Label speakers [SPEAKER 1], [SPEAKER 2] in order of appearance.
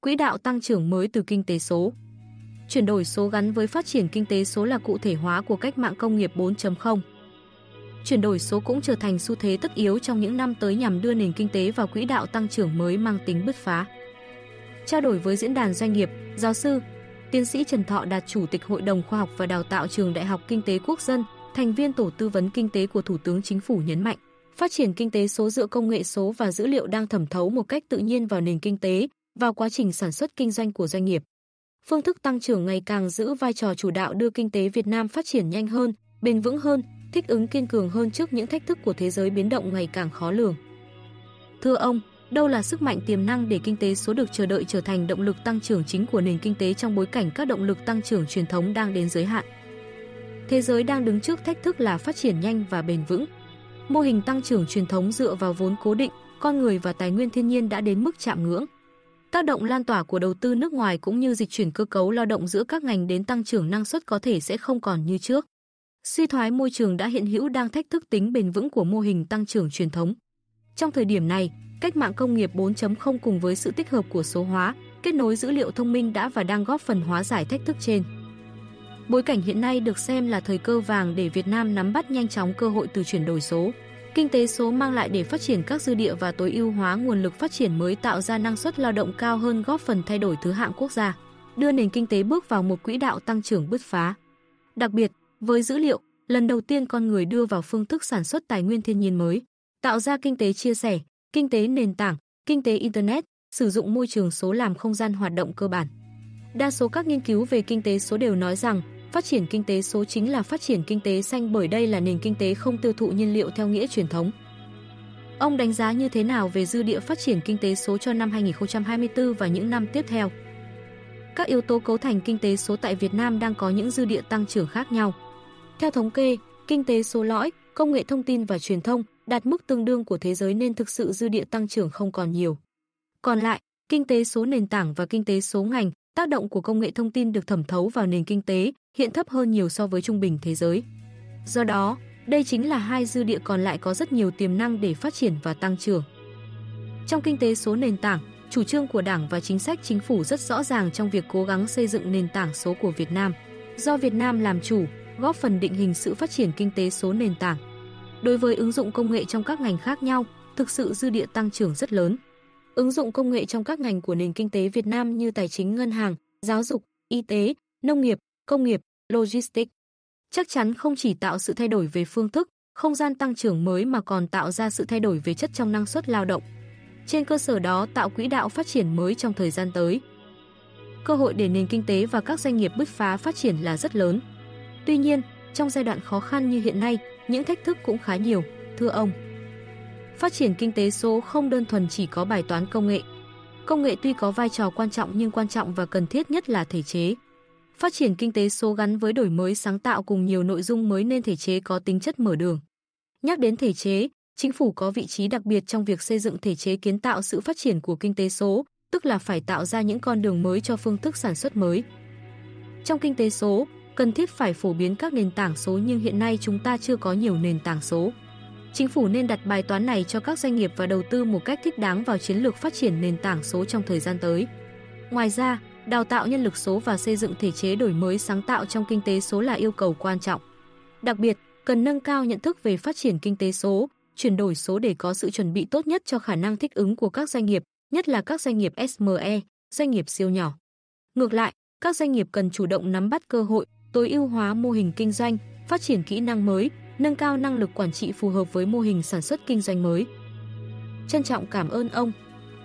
[SPEAKER 1] quỹ đạo tăng trưởng mới từ kinh tế số. Chuyển đổi số gắn với phát triển kinh tế số là cụ thể hóa của cách mạng công nghiệp 4.0. Chuyển đổi số cũng trở thành xu thế tất yếu trong những năm tới nhằm đưa nền kinh tế vào quỹ đạo tăng trưởng mới mang tính bứt phá. Trao đổi với diễn đàn doanh nghiệp, giáo sư, tiến sĩ Trần Thọ đạt Chủ tịch Hội đồng Khoa học và Đào tạo Trường Đại học Kinh tế Quốc dân, thành viên Tổ tư vấn Kinh tế của Thủ tướng Chính phủ nhấn mạnh, phát triển kinh tế số dựa công nghệ số và dữ liệu đang thẩm thấu một cách tự nhiên vào nền kinh tế, vào quá trình sản xuất kinh doanh của doanh nghiệp. Phương thức tăng trưởng ngày càng giữ vai trò chủ đạo đưa kinh tế Việt Nam phát triển nhanh hơn, bền vững hơn, thích ứng kiên cường hơn trước những thách thức của thế giới biến động ngày càng khó lường. Thưa ông, đâu là sức mạnh tiềm năng để kinh tế số được chờ đợi trở thành động lực tăng trưởng chính của nền kinh tế trong bối cảnh các động lực tăng trưởng truyền thống đang đến giới hạn? Thế giới đang đứng trước thách thức là phát triển nhanh và bền vững. Mô hình tăng trưởng truyền thống dựa vào vốn cố định, con người và tài nguyên thiên nhiên đã đến mức chạm ngưỡng. Tác động lan tỏa của đầu tư nước ngoài cũng như dịch chuyển cơ cấu lao động giữa các ngành đến tăng trưởng năng suất có thể sẽ không còn như trước. Suy thoái môi trường đã hiện hữu đang thách thức tính bền vững của mô hình tăng trưởng truyền thống. Trong thời điểm này, cách mạng công nghiệp 4.0 cùng với sự tích hợp của số hóa, kết nối dữ liệu thông minh đã và đang góp phần hóa giải thách thức trên. Bối cảnh hiện nay được xem là thời cơ vàng để Việt Nam nắm bắt nhanh chóng cơ hội từ chuyển đổi số. Kinh tế số mang lại để phát triển các dư địa và tối ưu hóa nguồn lực phát triển mới tạo ra năng suất lao động cao hơn góp phần thay đổi thứ hạng quốc gia, đưa nền kinh tế bước vào một quỹ đạo tăng trưởng bứt phá. Đặc biệt, với dữ liệu, lần đầu tiên con người đưa vào phương thức sản xuất tài nguyên thiên nhiên mới, tạo ra kinh tế chia sẻ, kinh tế nền tảng, kinh tế internet, sử dụng môi trường số làm không gian hoạt động cơ bản. Đa số các nghiên cứu về kinh tế số đều nói rằng Phát triển kinh tế số chính là phát triển kinh tế xanh bởi đây là nền kinh tế không tiêu thụ nhiên liệu theo nghĩa truyền thống. Ông đánh giá như thế nào về dư địa phát triển kinh tế số cho năm 2024 và những năm tiếp theo? Các yếu tố cấu thành kinh tế số tại Việt Nam đang có những dư địa tăng trưởng khác nhau. Theo thống kê, kinh tế số lõi, công nghệ thông tin và truyền thông đạt mức tương đương của thế giới nên thực sự dư địa tăng trưởng không còn nhiều. Còn lại, kinh tế số nền tảng và kinh tế số ngành, tác động của công nghệ thông tin được thẩm thấu vào nền kinh tế, hiện thấp hơn nhiều so với trung bình thế giới. Do đó, đây chính là hai dư địa còn lại có rất nhiều tiềm năng để phát triển và tăng trưởng. Trong kinh tế số nền tảng, chủ trương của Đảng và chính sách chính phủ rất rõ ràng trong việc cố gắng xây dựng nền tảng số của Việt Nam. Do Việt Nam làm chủ, góp phần định hình sự phát triển kinh tế số nền tảng. Đối với ứng dụng công nghệ trong các ngành khác nhau, thực sự dư địa tăng trưởng rất lớn. Ứng dụng công nghệ trong các ngành của nền kinh tế Việt Nam như tài chính ngân hàng, giáo dục, y tế, nông nghiệp, công nghiệp, logistics. Chắc chắn không chỉ tạo sự thay đổi về phương thức, không gian tăng trưởng mới mà còn tạo ra sự thay đổi về chất trong năng suất lao động. Trên cơ sở đó tạo quỹ đạo phát triển mới trong thời gian tới. Cơ hội để nền kinh tế và các doanh nghiệp bứt phá phát triển là rất lớn. Tuy nhiên, trong giai đoạn khó khăn như hiện nay, những thách thức cũng khá nhiều, thưa ông. Phát triển kinh tế số không đơn thuần chỉ có bài toán công nghệ. Công nghệ tuy có vai trò quan trọng nhưng quan trọng và cần thiết nhất là thể chế. Phát triển kinh tế số gắn với đổi mới sáng tạo cùng nhiều nội dung mới nên thể chế có tính chất mở đường. Nhắc đến thể chế, chính phủ có vị trí đặc biệt trong việc xây dựng thể chế kiến tạo sự phát triển của kinh tế số, tức là phải tạo ra những con đường mới cho phương thức sản xuất mới. Trong kinh tế số, cần thiết phải phổ biến các nền tảng số nhưng hiện nay chúng ta chưa có nhiều nền tảng số. Chính phủ nên đặt bài toán này cho các doanh nghiệp và đầu tư một cách thích đáng vào chiến lược phát triển nền tảng số trong thời gian tới. Ngoài ra, đào tạo nhân lực số và xây dựng thể chế đổi mới sáng tạo trong kinh tế số là yêu cầu quan trọng. Đặc biệt, cần nâng cao nhận thức về phát triển kinh tế số, chuyển đổi số để có sự chuẩn bị tốt nhất cho khả năng thích ứng của các doanh nghiệp, nhất là các doanh nghiệp SME, doanh nghiệp siêu nhỏ. Ngược lại, các doanh nghiệp cần chủ động nắm bắt cơ hội, tối ưu hóa mô hình kinh doanh, phát triển kỹ năng mới, nâng cao năng lực quản trị phù hợp với mô hình sản xuất kinh doanh mới. Trân trọng cảm ơn ông